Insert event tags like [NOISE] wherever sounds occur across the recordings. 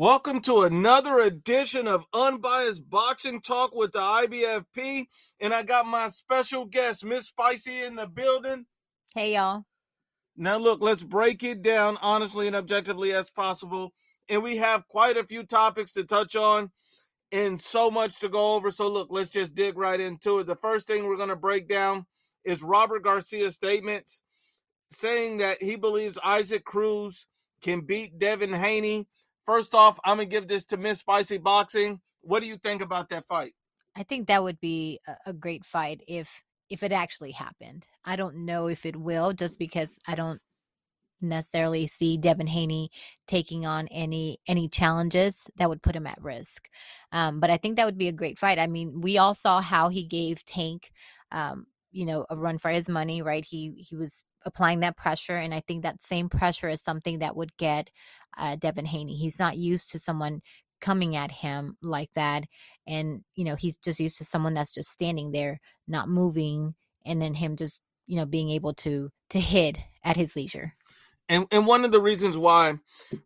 Welcome to another edition of Unbiased Boxing Talk with the IBFP. And I got my special guest, Miss Spicy, in the building. Hey, y'all. Now, look, let's break it down honestly and objectively as possible. And we have quite a few topics to touch on and so much to go over. So, look, let's just dig right into it. The first thing we're going to break down is Robert Garcia's statements saying that he believes Isaac Cruz can beat Devin Haney First off, I'm gonna give this to Miss Spicy Boxing. What do you think about that fight? I think that would be a, great fight if if it actually happened. I don't know if it will, just because I don't necessarily see Devin Haney taking on any any challenges that would put him at risk. Um, but I think that would be a great fight. I mean, we all saw how he gave Tank, um, you know, a run for his money, right? He he was applying that pressure. And I think that same pressure is something that would get uh, Devin Haney. He's not used to someone coming at him like that. And, you know, he's just used to someone that's just standing there, not moving, and then him just, you know, being able to to hit at his leisure. And and one of the reasons why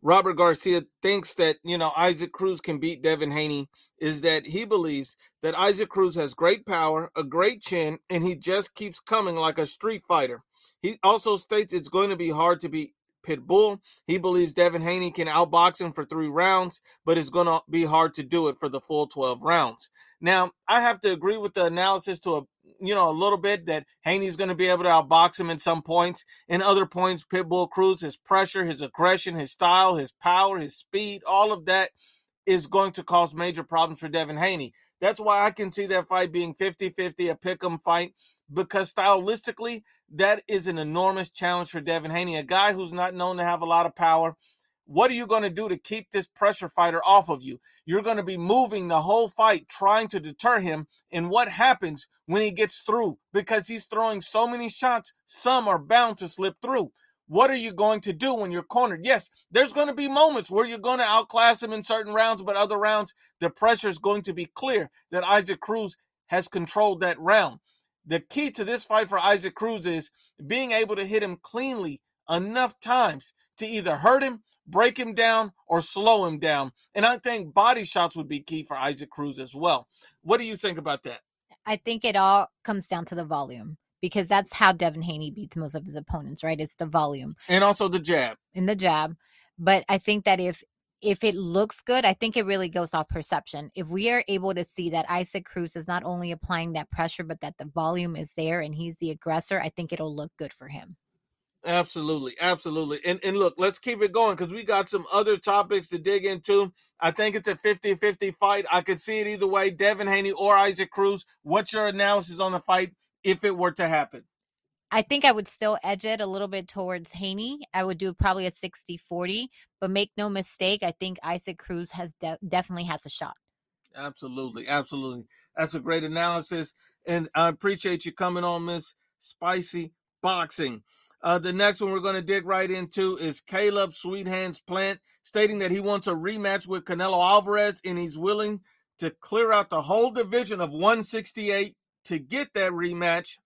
Robert Garcia thinks that, you know, Isaac Cruz can beat Devin Haney is that he believes that Isaac Cruz has great power, a great chin, and he just keeps coming like a street fighter. He also states it's going to be hard to beat Pitbull. He believes Devin Haney can outbox him for three rounds, but it's going to be hard to do it for the full 12 rounds. Now, I have to agree with the analysis to a you know a little bit that Haney's going to be able to outbox him in some points. In other points, Pitbull Cruz, his pressure, his aggression, his style, his power, his speed, all of that is going to cause major problems for Devin Haney. That's why I can see that fight being 50-50, a pick 'em fight because stylistically, that is an enormous challenge for Devin Haney, a guy who's not known to have a lot of power. What are you going to do to keep this pressure fighter off of you? You're going to be moving the whole fight trying to deter him. And what happens when he gets through? Because he's throwing so many shots, some are bound to slip through. What are you going to do when you're cornered? Yes, there's going to be moments where you're going to outclass him in certain rounds, but other rounds, the pressure is going to be clear that Isaac Cruz has controlled that round the key to this fight for Isaac Cruz is being able to hit him cleanly enough times to either hurt him, break him down, or slow him down. And I think body shots would be key for Isaac Cruz as well. What do you think about that? I think it all comes down to the volume because that's how Devin Haney beats most of his opponents, right? It's the volume. And also the jab. And the jab. But I think that if if it looks good, I think it really goes off perception. If we are able to see that Isaac Cruz is not only applying that pressure, but that the volume is there and he's the aggressor, I think it'll look good for him. Absolutely, absolutely. And and look, let's keep it going because we got some other topics to dig into. I think it's a 50-50 fight. I could see it either way, Devin Haney or Isaac Cruz. What's your analysis on the fight if it were to happen? I think I would still edge it a little bit towards Haney. I would do probably a 60 40, but make no mistake, I think Isaac Cruz has de- definitely has a shot. Absolutely. Absolutely. That's a great analysis. And I appreciate you coming on, Miss Spicy Boxing. Uh, the next one we're going to dig right into is Caleb Sweethands Plant stating that he wants a rematch with Canelo Alvarez and he's willing to clear out the whole division of 168 to get that rematch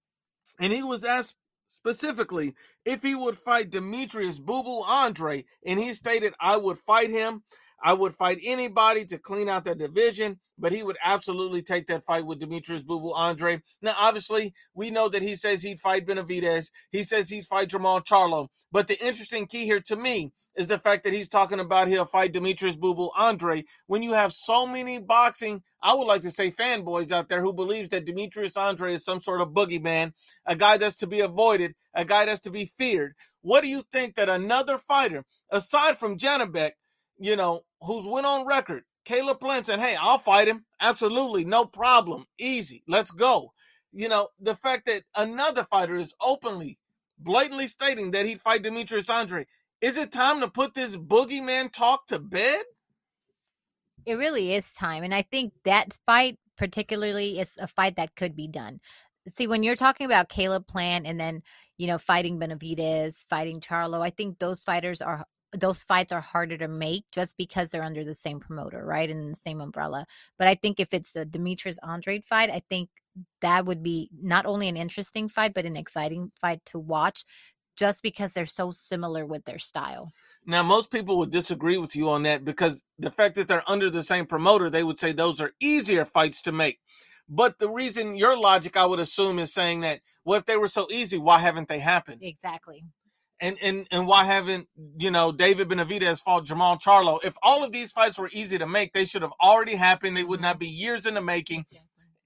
and he was asked specifically if he would fight Demetrius Boo Boo Andre, and he stated, I would fight him. I would fight anybody to clean out that division, but he would absolutely take that fight with Demetrius Boo Andre. Now, obviously, we know that he says he'd fight Benavidez. He says he'd fight Jermall Charlo. But the interesting key here to me is the fact that he's talking about he'll fight Demetrius Boo Andre when you have so many boxing, I would like to say fanboys out there who believes that Demetrius Andre is some sort of boogeyman, a guy that's to be avoided, a guy that's to be feared. What do you think that another fighter, aside from Janibek, you know, who's went on record, Caleb Plant said, hey, I'll fight him. Absolutely, no problem. Easy. Let's go. You know, the fact that another fighter is openly, blatantly stating that he'd fight Demetrius Andre is it time to put this boogeyman talk to bed? It really is time. And I think that fight, particularly, is a fight that could be done. See, when you're talking about Caleb Plant and then, you know, fighting Benavidez, fighting Charlo, I think those fighters are those fights are harder to make just because they're under the same promoter, right? And the same umbrella. But I think if it's a Demetrius Andre fight, I think that would be not only an interesting fight, but an exciting fight to watch just because they're so similar with their style. Now, most people would disagree with you on that because the fact that they're under the same promoter, they would say those are easier fights to make. But the reason your logic, I would assume, is saying that, well, if they were so easy, why haven't they happened? Exactly. And and and why haven't you know David Benavidez fought Jermall Charlo? If all of these fights were easy to make, they should have already happened. They would mm-hmm. not be years in the making.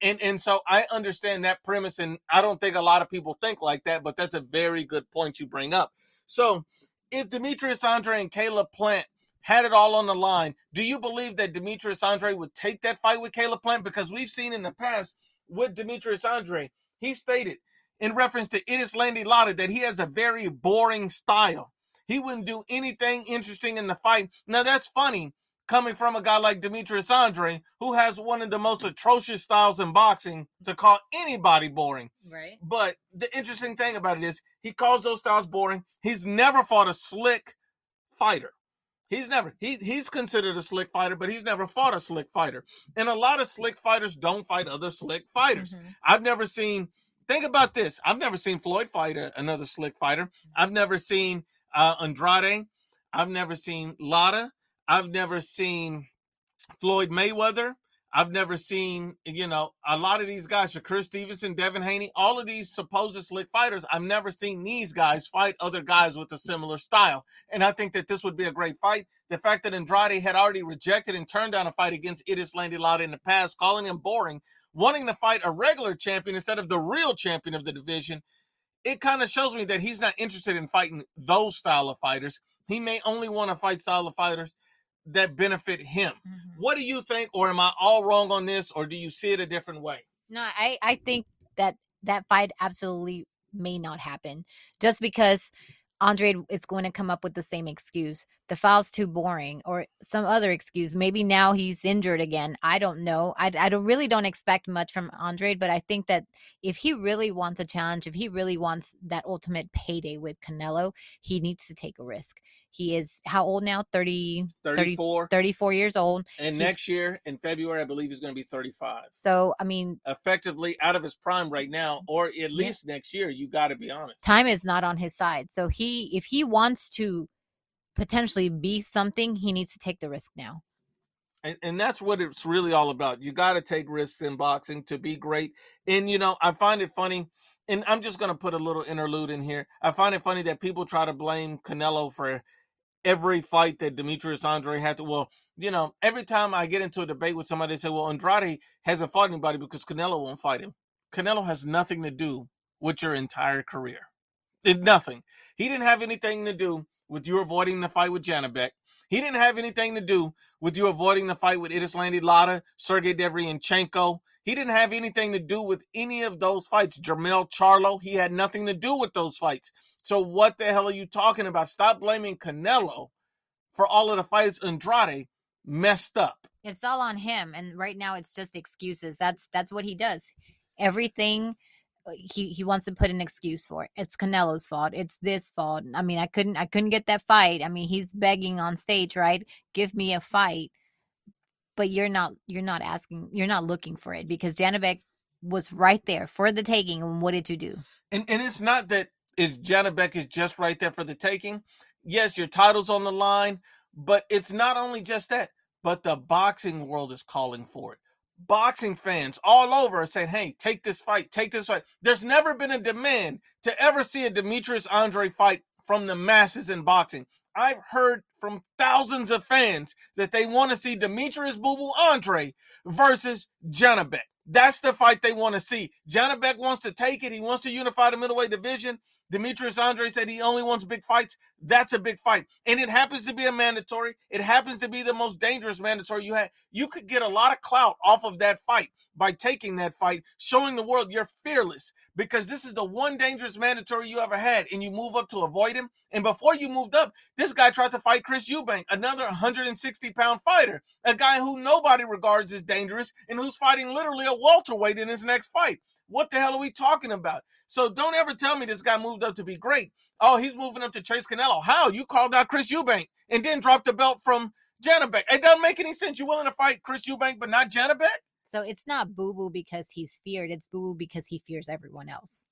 And and so I understand that premise, and I don't think a lot of people think like that. But that's a very good point you bring up. So if Demetrius Andre and Caleb Plant had it all on the line, do you believe that Demetrius Andre would take that fight with Caleb Plant? Because we've seen in the past with Demetrius Andre, he stated in reference to Erislandy Lara that he has a very boring style. He wouldn't do anything interesting in the fight. Now that's funny coming from a guy like Demetrius Andre, who has one of the most atrocious styles in boxing to call anybody boring. Right. But the interesting thing about it is he calls those styles boring. He's never fought a slick fighter. He's never he he's considered a slick fighter, but he's never fought a slick fighter. And a lot of slick fighters don't fight other slick fighters. Mhm. I've never seen. Think about this. I've never seen Floyd fight a, another slick fighter. I've never seen uh, Andrade. I've never seen Lara. I've never seen Floyd Mayweather. I've never seen, you know, a lot of these guys, Shakur Stevenson, Devin Haney, all of these supposed slick fighters. I've never seen these guys fight other guys with a similar style. And I think that this would be a great fight. The fact that Andrade had already rejected and turned down a fight against Erislandy Lara in the past, calling him boring, wanting to fight a regular champion instead of the real champion of the division, it kind of shows me that he's not interested in fighting those style of fighters. He may only want to fight style of fighters that benefit him. Mhm. What do you think, or am I all wrong on this, or do you see it a different way? No, I I think that that fight absolutely may not happen just because Andre is going to come up with the same excuse. The file's too boring or some other excuse. Maybe now he's injured again. I don't know. I, I don't really don't expect much from Andre, but I think that if he really wants a challenge, if he really wants that ultimate payday with Canelo, he needs to take a risk. He is how old now? 30, 30 34. 34 years old. and he's- next year in February, I believe he's going to be 35. So, I mean, Effectively out of his prime right now, mm, or at least next year, you got to be honest. time is not on his side. So he if he wants to potentially be something, he needs to take the risk now. And, and that's what it's really all about. You got to take risks in boxing to be great. And, you know, I find it funny, and I'm just going to put a little interlude in here. I find it funny that people try to blame Canelo for every fight that Demetrius Andre had to. Well, you know, every time I get into a debate with somebody, they say, well, Andrade hasn't fought anybody because Canelo won't fight him. Canelo has nothing to do with your entire career. It, nothing. He didn't have anything to do with you avoiding the fight with Janibek. He didn't have anything to do with you avoiding the fight with Erislandy Lara, Sergey Derevyanchenko. He didn't have anything to do with any of those fights. Jermall Charlo, he had nothing to do with those fights. So what the hell are you talking about? Stop blaming Canelo for all of the fights Andrade messed up. It's all on him and right now it's just excuses. That's that's what he does. Everything uh, he he wants to put an excuse for. it. It's Canelo's fault. It's this fault. I mean, I couldn't I couldn't get that fight. I mean, he's begging on stage, right? Give me a fight. But you're not you're not asking you're not looking for it because Janibek was right there for the taking and what did you do? And and it's not that is Janibek is just right there for the taking. Yes, your title's on the line, but it's not only just that, but the boxing world is calling for it. Boxing fans all over are saying, hey, take this fight, take this fight. There's never been a demand to ever see a Demetrius Andre fight from the masses in boxing. I've heard from thousands of fans that they want to see Demetrius Boo Andre versus Janibek. That's the fight they want to see. Janibek wants to take it. He wants to unify the middleweight division. Demetrius Andre said he only wants big fights. That's a big fight. And it happens to be a mandatory. It happens to be the most dangerous mandatory you had. You could get a lot of clout off of that fight by taking that fight, showing the world you're fearless because this is the one dangerous mandatory you ever had. And you move up to avoid him. And before you moved up, this guy tried to fight Chris Eubank, another 160 pound fighter, a guy who nobody regards as dangerous and who's fighting literally a welterweight in his next fight. What the hell are we talking about? So don't ever tell me this guy moved up to be great. Oh, he's moving up to Chase Canelo. How? You called out Chris Eubank and then dropped the belt from Janibek. It doesn't make any sense. You're willing to fight Chris Eubank, but not Janibek? So it's not boo boo because he's feared. It's boo boo because he fears everyone else.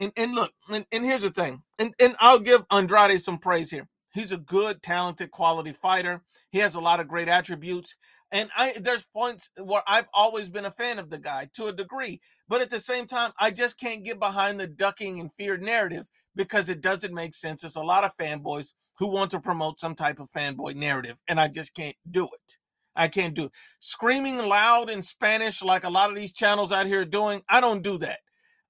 And, and look, and, and here's the thing, and, and I'll give Andrade some praise here. He's a good, talented, quality fighter. He has a lot of great attributes. And I there's points where I've always been a fan of the guy to a degree. But at the same time, I just can't get behind the ducking and fear narrative because it doesn't make sense. There's a lot of fanboys who want to promote some type of fanboy narrative, and I just can't do it. I can't do it. Screaming loud in Spanish like a lot of these channels out here doing, I don't do that.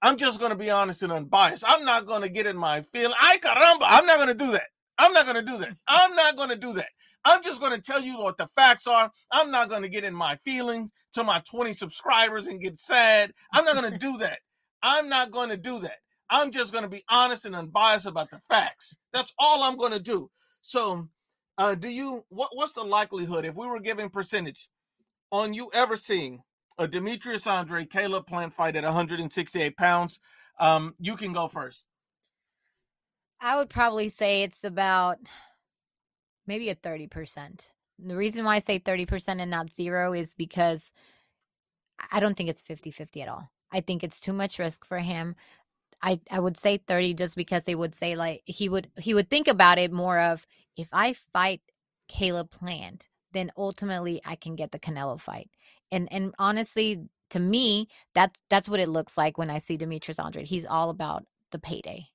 I'm just going to be honest and unbiased. I'm not going to get in my feeling. Ay caramba, I'm not going to do that. I'm not going to do that. I'm not going to do that. I'm just going to tell you what the facts are. I'm not going to get in my feelings to my 20 subscribers and get sad. I'm not going [LAUGHS] to do that. I'm not going to do that. I'm just going to be honest and unbiased about the facts. That's all I'm going to do. So, uh, do you what what's the likelihood if we were giving percentage on you ever seeing a Demetrius Andre Caleb Plant fight at 168 pounds? Um, you can go first. I would probably say it's about maybe a 30%. The reason why I say 30% and not zero is because I don't think it's 50 50 at all. I think it's too much risk for him. I, I would say 30 just because they would say like he would he would think about it more of if I fight Caleb Plant, then ultimately I can get the Canelo fight. And and honestly, to me, that's that's what it looks like when I see Demetrius Andre. He's all about the payday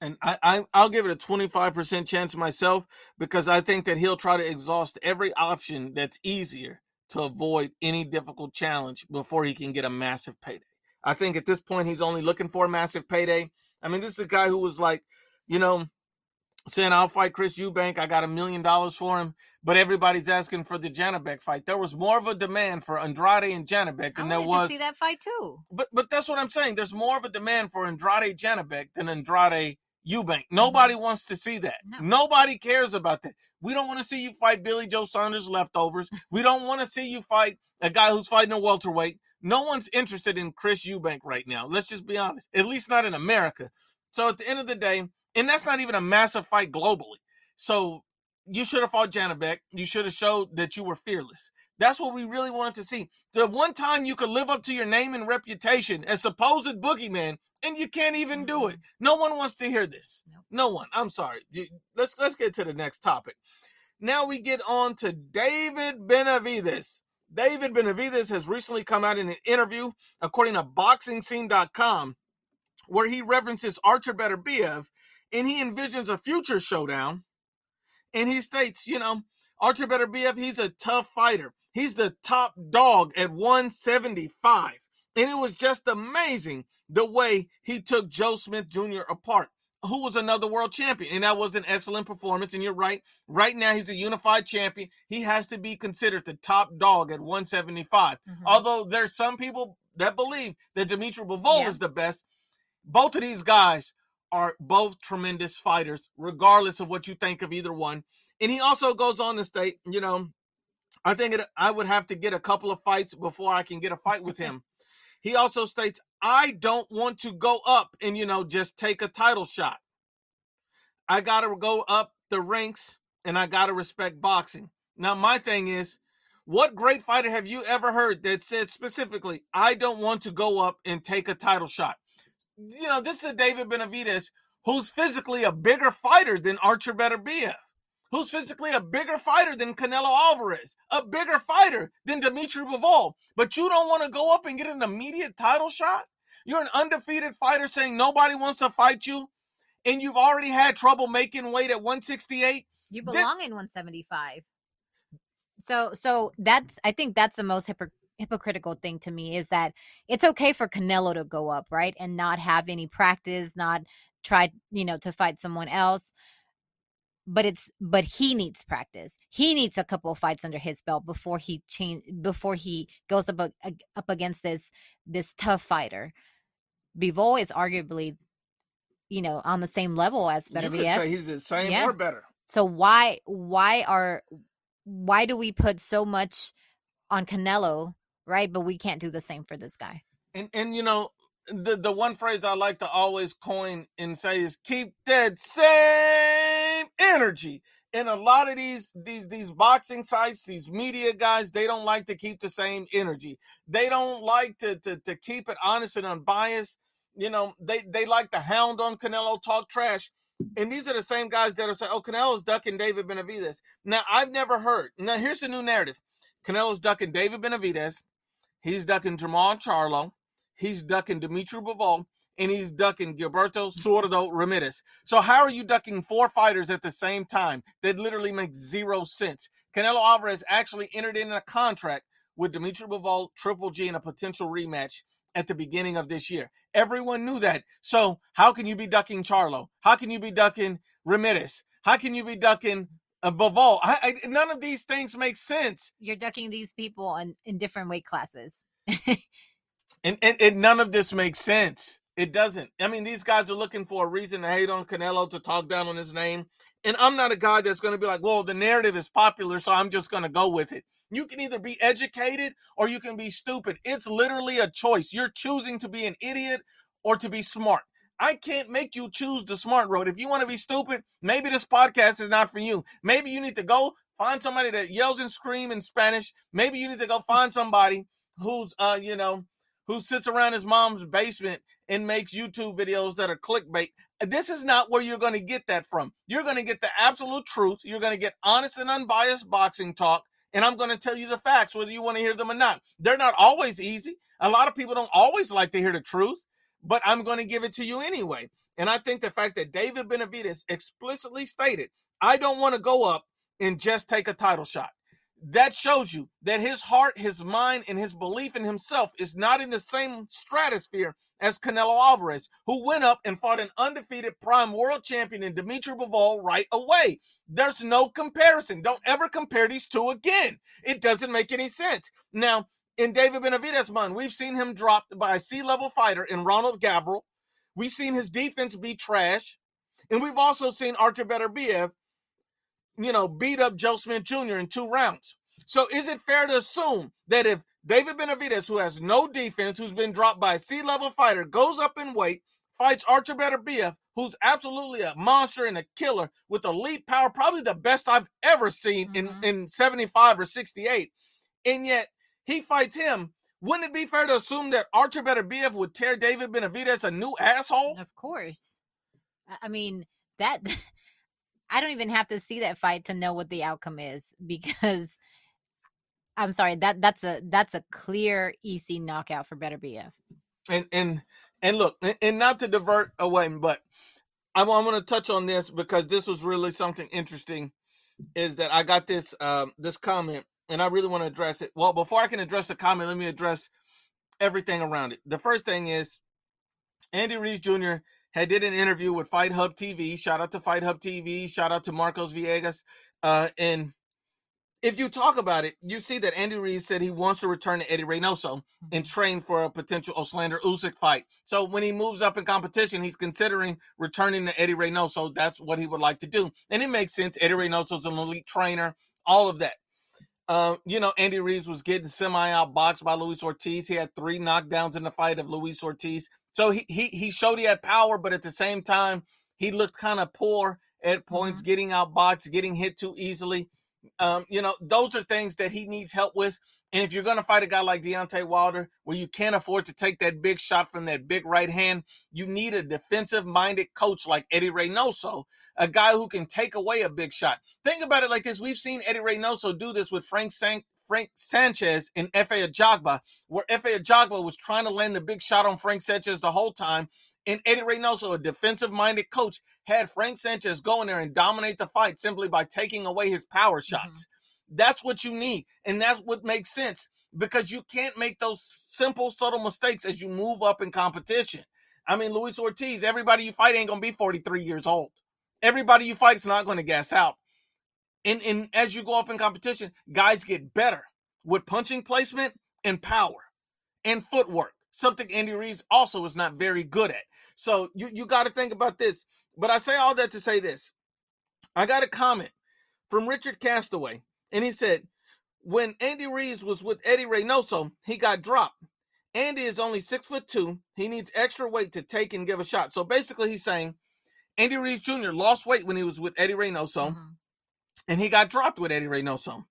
and I, I will give it a 25% chance myself because I think that he'll try to exhaust every option that's easier to avoid any difficult challenge before he can get a massive payday. I think at this point he's only looking for a massive payday. I mean, this is a guy who was like, you know, saying I'll fight Chris Eubank. I got a million dollars for him, but everybody's asking for the Janibek fight. There was more of a demand for Andrade and Janibek than there was. see that fight too. But but that's what I'm saying. There's more of a demand for Andrade Janibek than Andrade Eubank. Nobody mm-hmm. wants to see that. No. Nobody cares about that. We don't want to see you fight Billy Joe Saunders leftovers. [LAUGHS] We don't want to see you fight a guy who's fighting a welterweight. No one's interested in Chris Eubank right now. Let's just be honest. At least not in America. So at the end of the day, and that's not even a massive fight globally. So you should have fought Janibek. You should have showed that you were fearless. That's what we really wanted to see. The one time you could live up to your name and reputation as supposed boogeyman and you can't even do it. Mm-hmm. No one wants to hear this. Nope. No one. I'm sorry. Let's let's get to the next topic. Now we get on to David Benavidez. David Benavidez has recently come out in an interview, according to BoxingScene.com, where he references Artur Beterbiev and he envisions a future showdown. And he states, you know, Artur Beterbiev, he's a tough fighter. He's the top dog at 175. And it was just amazing the way he took Joe Smith Jr. apart, who was another world champion. And that was an excellent performance. And you're right. Right now, he's a unified champion. He has to be considered the top dog at 175. Mm-hmm. Although there's some people that believe that Dimitri Bivol yeah. is the best. Both of these guys are both tremendous fighters, regardless of what you think of either one. And he also goes on to state, you know, I think it, I would have to get a couple of fights before I can get a fight with [LAUGHS] him. He also states, I don't want to go up and, you know, just take a title shot. I got to go up the ranks and I got to respect boxing. Now, my thing is, what great fighter have you ever heard that said specifically, I don't want to go up and take a title shot? You know, this is David Benavidez, who's physically a bigger fighter than Artur Beterbiev who's physically a bigger fighter than Canelo Alvarez, a bigger fighter than Dimitri Bivol, but you don't want to go up and get an immediate title shot? You're an undefeated fighter saying nobody wants to fight you, and you've already had trouble making weight at 168. You belong this- in 175. So, so that's I think that's the most hypocritical hypocritical thing to me is that it's okay for Canelo to go up, right? And not have any practice, not try, you know, to fight someone else but it's but he needs practice. He needs a couple of fights under his belt before he change before he goes up up against this this tough fighter. Bivol is arguably, you know, on the same level as Beterbiev. He's the same yeah. or better. So why why are why do we put so much on Canelo, right? But we can't do the same for this guy. And and you know, the the one phrase I like to always coin and say is keep that same energy. And a lot of these these these boxing sites, these media guys, they don't like to keep the same energy. They don't like to to to keep it honest and unbiased. you know, they they like the hound on Canelo, talk trash. And these are the same guys that are saying, "Oh, Canelo's ducking David Benavidez." Now, I've never heard. Now, here's a new narrative: Canelo's ducking David Benavidez. He's ducking Jermall Charlo. He's ducking Dimitri Bivol, and he's ducking Gilberto Zurdo Ramirez. So how are you ducking four fighters at the same time? That literally makes zero sense. Canelo Alvarez actually entered in a contract with Dimitri Bivol, Triple G, in a potential rematch at the beginning of this year. Everyone knew that. So how can you be ducking Charlo? How can you be ducking Ramirez? How can you be ducking uh, Bivol? I, I, none of these things make sense. You're ducking these people on in different weight classes. [LAUGHS] and, and, and none of this makes sense. It doesn't. I mean, these guys are looking for a reason to hate on Canelo, to talk down on his name. And I'm not a guy that's going to be like, well, the narrative is popular, so I'm just going to go with it. You can either be educated or you can be stupid. It's literally a choice. You're choosing to be an idiot or to be smart. I can't make you choose the smart road. If you want to be stupid, maybe this podcast is not for you. Maybe you need to go find somebody that yells and screams in Spanish. Maybe you need to go find somebody who's uh, you know, who sits around his mom's basement and makes YouTube videos that are clickbait. This is not where you're going to get that from. You're going to get the absolute truth. You're going to get honest and unbiased boxing talk and I'm going to tell you the facts, whether you want to hear them or not. They're not always easy. A lot of people don't always like to hear the truth, but I'm going to give it to you anyway. And I think the fact that David Benavidez explicitly stated, I don't want to go up and just take a title shot. That shows you that his heart, his mind, and his belief in himself is not in the same stratosphere as Canelo Alvarez, who went up and fought an undefeated prime world champion in Dimitri Bivol right away. There's no comparison. Don't ever compare these two again. It doesn't make any sense. Now, in David Benavidez' mind, we've seen him dropped by a C-level fighter in Ronald Gavril. We've seen his defense be trash. And we've also seen Archer Artur Beterbiev, you know, beat up Joe Smith Jr. in two rounds. So is it fair to assume that if David Benavidez, who has no defense, who's been dropped by a C-level fighter, goes up in weight, fights Artur Beterbiev, who's absolutely a monster and a killer with elite power, probably the best I've ever seen mm-hmm. in, in 75 or 68. And yet he fights him. Wouldn't it be fair to assume that Artur Beterbiev would tear David Benavidez a new asshole? Of course. I mean, that [LAUGHS] I don't even have to see that fight to know what the outcome is [LAUGHS] because I'm sorry that that's a that's a clear EC knockout for Beterbiev. And and and look, and not to divert away, but I, am I'm going to touch on this because this was really something interesting. Is that I got this um, this comment, and I really want to address it. Well, before I can address the comment, let me address everything around it. The first thing is Andy Ruiz Jr. had did an interview with Fight Hub TV. Shout out to Fight Hub TV. Shout out to Marcos Villegas. Uh, and if you talk about it, you see that Andy Ruiz said he wants to return to Eddie Reynoso mm-hmm. and train for a potential Oslander Usyk fight. So when he moves up in competition, he's considering returning to Eddie Reynoso. That's what he would like to do, and it makes sense. Eddie Reynoso's an elite trainer, all of that. Uh, you know, Andy Ruiz was getting semi outboxed by Luis Ortiz. He had three knockdowns in the fight of Luis Ortiz. So he he he showed he had power, but at the same time, he looked kind of poor at points, mm-hmm. getting outboxed, getting hit too easily. Um, you know, those are things that he needs help with. And if you're going to fight a guy like Deontay Wilder, where you can't afford to take that big shot from that big right hand, you need a defensive minded coach like Eddie Reynoso, a guy who can take away a big shot. Think about it like this we've seen Eddie Reynoso do this with Frank San- Frank Sanchez and Efe Ajagba, where Efe Ajagba was trying to land the big shot on Frank Sanchez the whole time. And Eddie Reynoso, a defensive minded coach, had Frank Sanchez go in there and dominate the fight simply by taking away his power mm-hmm. shots. Mm-hmm. That's what you need. And that's what makes sense because you can't make those simple, subtle mistakes as you move up in competition. I mean, Luis Ortiz, everybody you fight ain't going to be 43 years old. Everybody you fight is not going to gas out. And, and as you go up in competition, guys get better with punching placement and power and footwork, something Andy Ruiz also is not very good at. So you, you got to think about this. But I say all that to say this. I got a comment from Richard Castaway, and he said, when Andy Ruiz was with Eddie Reynoso, he got dropped. Andy is only six foot two. He needs extra weight to take and give a shot. So basically, he's saying Andy Ruiz Jr. lost weight when he was with Eddie Reynoso, mm-hmm. And he got dropped with Eddie Reynoso.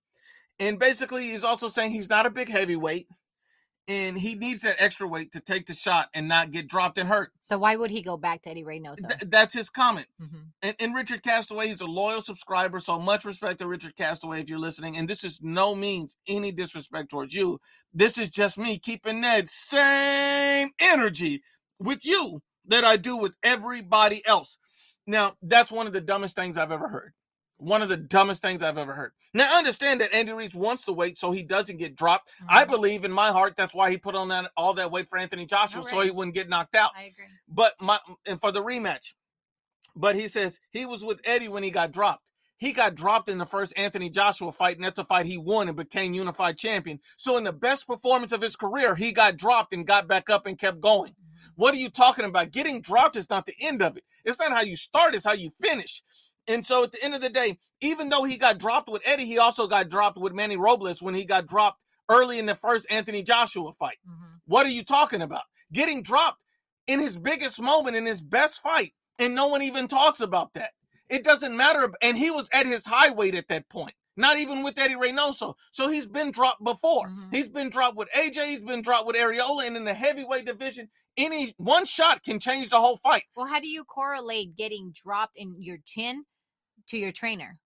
And basically, he's also saying he's not a big heavyweight, and he needs that extra weight to take the shot and not get dropped and hurt. So why would he go back to Eddie Reynoso? Th- that's his comment. Mhm. And, and Richard Castaway, he's a loyal subscriber, so much respect to Richard Castaway if you're listening. And this is no means any disrespect towards you. This is just me keeping that same energy with you that I do with everybody else. Now, that's one of the dumbest things I've ever heard. One of the dumbest things I've ever heard. Now, I understand that Andy Reese wants to wait so he doesn't get dropped. I Mhm. believe in my heart that's why he put on that all that weight for Anthony Joshua so he wouldn't get knocked out I agree. but my and for the rematch. But he says he was with Eddie when he got dropped. He got dropped in the first Anthony Joshua fight, and that's a fight he won and became unified champion. So in the best performance of his career, he got dropped and got back up and kept going. What are you talking about? Getting dropped is not the end of it. It's not how you start, it's how you finish. And so at the end of the day, even though he got dropped with Eddie, he also got dropped with Manny Robles when he got dropped early in the first Anthony Joshua fight. Mhm. What are you talking about? Getting dropped in his biggest moment, in his best fight, and no one even talks about that. It doesn't matter. And he was at his high weight at that point, not even with Eddie Reynoso. So he's been dropped before. Mhm. He's been dropped with AJ, he's been dropped with Arreola, and in the heavyweight division, any one shot can change the whole fight. Well, how do you correlate getting dropped in your chin to your trainer?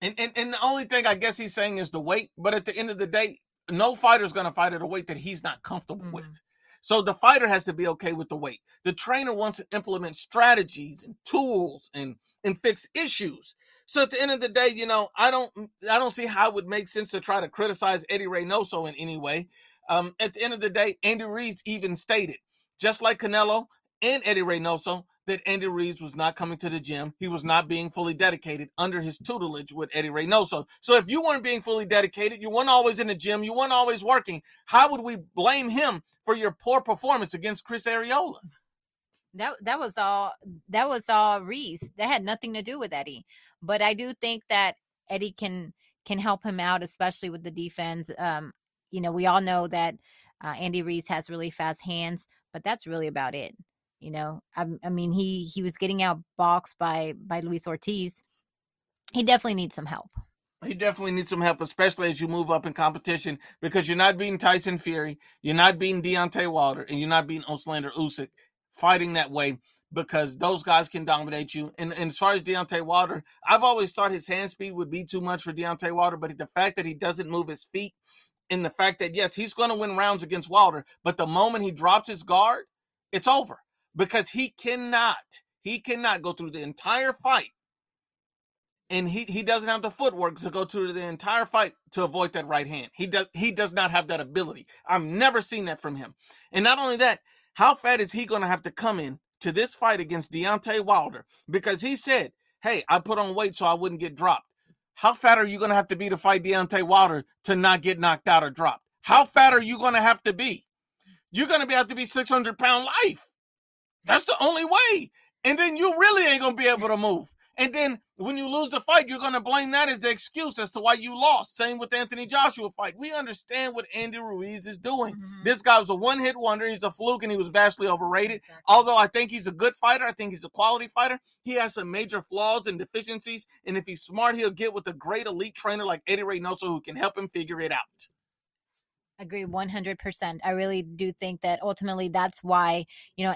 And, and and the only thing I guess he's saying is the weight. But at the end of the day, no fighter's gonna fight at a weight that he's not comfortable Mhm. with. So the fighter has to be okay with the weight. The trainer wants to implement strategies and tools and and fix issues. So at the end of the day, you know, I don't I don't see how it would make sense to try to criticize Eddie Reynoso in any way. Um, at the end of the day, Andy Reese even stated, just like Canelo and Eddie Reynoso, that Andy Reese was not coming to the gym. He was not being fully dedicated under his tutelage with Eddie Reynoso. So if you weren't being fully dedicated, you weren't always in the gym, you weren't always working, how would we blame him for your poor performance against Chris Arreola? That that was all that was all Reese. That had nothing to do with Eddie. But I do think that Eddie can can help him out, especially with the defense. Um, you know, we all know that uh, Andy Reese has really fast hands, but that's really about it. You know, I, I mean, he he was getting out boxed by by Luis Ortiz. He definitely needs some help. He definitely needs some help, especially as you move up in competition, because you're not beating Tyson Fury, you're not beating Deontay Wilder, and you're not beating Oslander Usyk fighting that way because those guys can dominate you. And, and as far as Deontay Wilder, I've always thought his hand speed would be too much for Deontay Wilder, but the fact that he doesn't move his feet and the fact that, yes, he's going to win rounds against Wilder, but the moment he drops his guard, it's over because he cannot, he cannot go through the entire fight and he he doesn't have the footwork to go through the entire fight to avoid that right hand. He does he does not have that ability. I've never seen that from him. And not only that, how fat is he going to have to come in to this fight against Deontay Wilder? Because he said, "Hey, I put on weight so I wouldn't get dropped." How fat are you going to have to be to fight Deontay Wilder to not get knocked out or dropped? How fat are you going to have to be? You're going to have to be 600 pound life. That's the only way. And then you really ain't going to be able to move. And then when you lose the fight, you're going to blame that as the excuse as to why you lost. Same with Anthony Joshua fight. We understand what Andy Ruiz is doing. Mhm. This guy was a one hit wonder. He's a fluke and he was vastly overrated. Exactly. Although I think he's a good fighter, I think he's a quality fighter. He has some major flaws and deficiencies. And if he's smart, he'll get with a great elite trainer like Eddie Reynoso who can help him figure it out. agree 100%. I really do think that ultimately that's why, you know,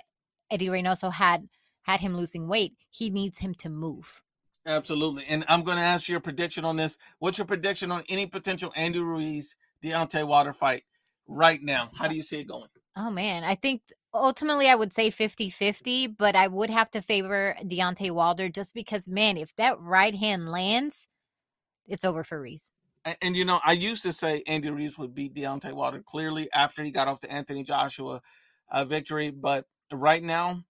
Eddie Reynoso had had him losing weight. He needs him to move. Absolutely. And I'm going to ask your prediction on this. What's your prediction on any potential Andy Ruiz Deontay Wilder fight right now? How do you see it going? Oh man, I think ultimately I would say 50-50, but I would have to favor Deontay Wilder just because man, if that right hand lands, it's over for Reese. And, and, you know, I used to say Andy Ruiz would beat Deontay Wilder clearly after he got off the Anthony Joshua uh, victory. But right now,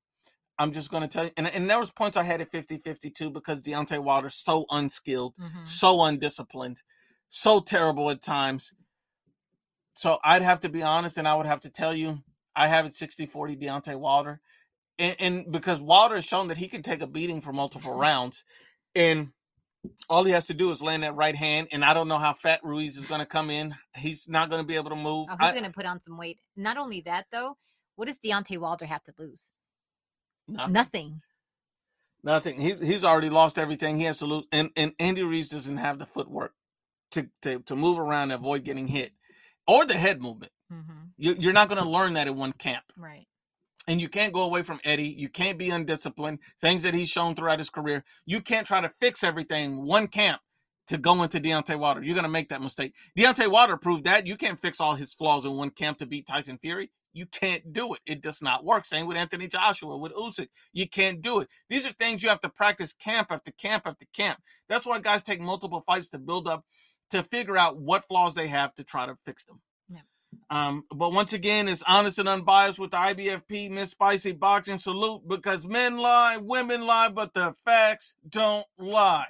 I'm just going to tell you, and, and there was points I had at 50 52 because Deontay Wilder's so unskilled, Mhm. so undisciplined, so terrible at times. So I'd have to be honest and I would have to tell you, I have it 60-40 Deontay Wilder. And, and because Wilder has shown that he can take a beating for multiple rounds. And all he has to do is land that right hand. And I don't know how fat Ruiz is going to come in. He's not going to be able to move. Oh, he's going to put on some weight. Not only that though, what does Deontay Wilder have to lose? nothing. Nothing. Nothing. He's he's already lost everything he has to lose, and and Andy Reese doesn't have the footwork to to to move around and avoid getting hit, or the head movement. Mm-hmm. You, you're not going to learn that in one camp. Right. And you can't go away from Eddie. You can't be undisciplined. Things that he's shown throughout his career. You can't try to fix everything one camp to go into Deontay Wilder. You're going to make that mistake. Deontay Wilder proved that. You can't fix all his flaws in one camp to beat Tyson Fury. You can't do it. It does not work. Same with Anthony Joshua, with Usyk. You can't do it. These are things you have to practice camp after camp after camp. That's why guys take multiple fights to build up, to figure out what flaws they have to try to fix them. Yeah. Um, but once again, it's honest and unbiased with the IBFP Miss Spicy Boxing Salute because men lie, women lie, but the facts don't lie.